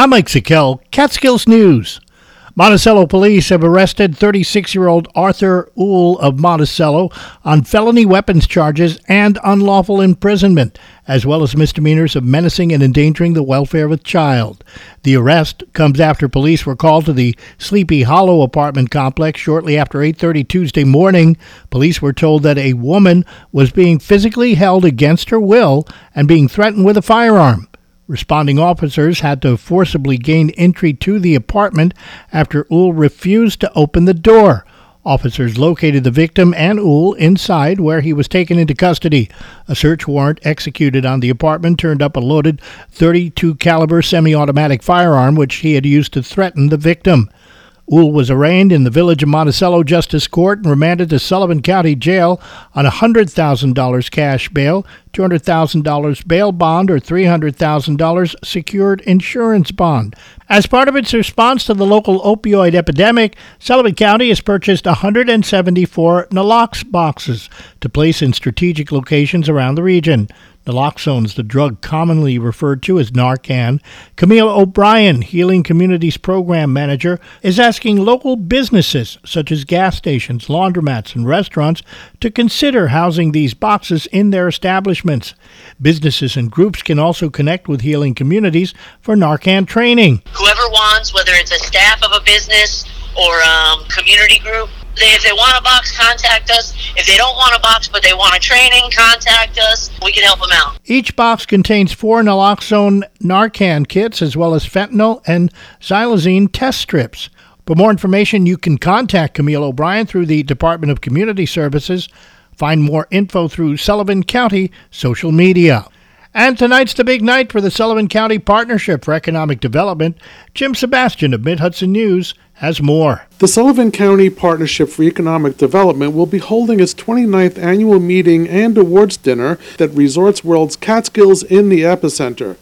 I'm Mike Sikel, Catskills News. Monticello police have arrested 36 year old Arthur Uhl of Monticello on felony weapons charges and unlawful imprisonment, as well as misdemeanors of menacing and endangering the welfare of a child. The arrest comes after police were called to the Sleepy Hollow apartment complex shortly after 8:30 Tuesday morning. Police were told that a woman was being physically held against her will and being threatened with a firearm. Responding officers had to forcibly gain entry to the apartment after Uhl refused to open the door. Officers located the victim and Uhl inside where he was taken into custody. A search warrant executed on the apartment turned up a loaded 32 caliber semi-automatic firearm which he had used to threaten the victim. Uhl was arraigned in the Village of Monticello Justice Court and remanded to Sullivan County Jail on a $100,000 cash bail, $200,000 bail bond, or $300,000 secured insurance bond. As part of its response to the local opioid epidemic, Sullivan County has purchased 174 Nalox boxes to place in strategic locations around the region. Naloxone is the drug commonly referred to as Narcan. Camille O'Brien, Healing Communities Program Manager, is asking local businesses such as gas stations, laundromats, and restaurants to consider housing these boxes in their establishments. Businesses and groups can also connect with Healing Communities for Narcan training. Whoever wants, whether it's a staff of a business or um, community group, they, if they want a box, contact us. If they don't want a box but they want a training, contact us. We can help them out. Each box contains four naloxone Narcan kits as well as fentanyl and xylazine test strips. For more information, you can contact Camille O'Brien through the Department of Community Services. Find more info through Sullivan County social media. And tonight's the big night for the Sullivan County Partnership for Economic Development. Jim Sebastian of Mid Hudson News has more. The Sullivan County Partnership for Economic Development will be holding its 29th annual meeting and awards dinner at Resorts World's Catskills in the Epicenter.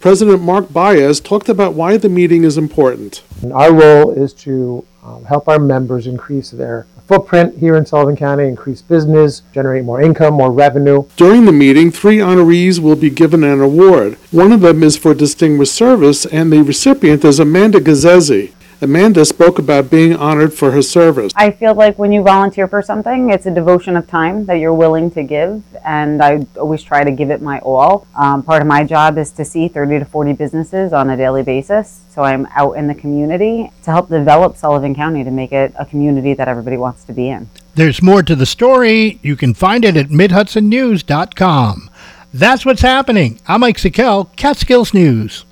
President Mark Baez talked about why the meeting is important. Our role is to um, help our members increase their footprint here in Sullivan County, increase business, generate more income, more revenue. During the meeting, three honorees will be given an award. One of them is for distinguished service, and the recipient is Amanda Gazezi. Amanda spoke about being honored for her service. I feel like when you volunteer for something, it's a devotion of time that you're willing to give, and I always try to give it my all. Um, part of my job is to see 30 to 40 businesses on a daily basis, so I'm out in the community to help develop Sullivan County to make it a community that everybody wants to be in. There's more to the story. You can find it at midhudsonnews.com. That's what's happening. I'm Mike Sikel, Catskills News.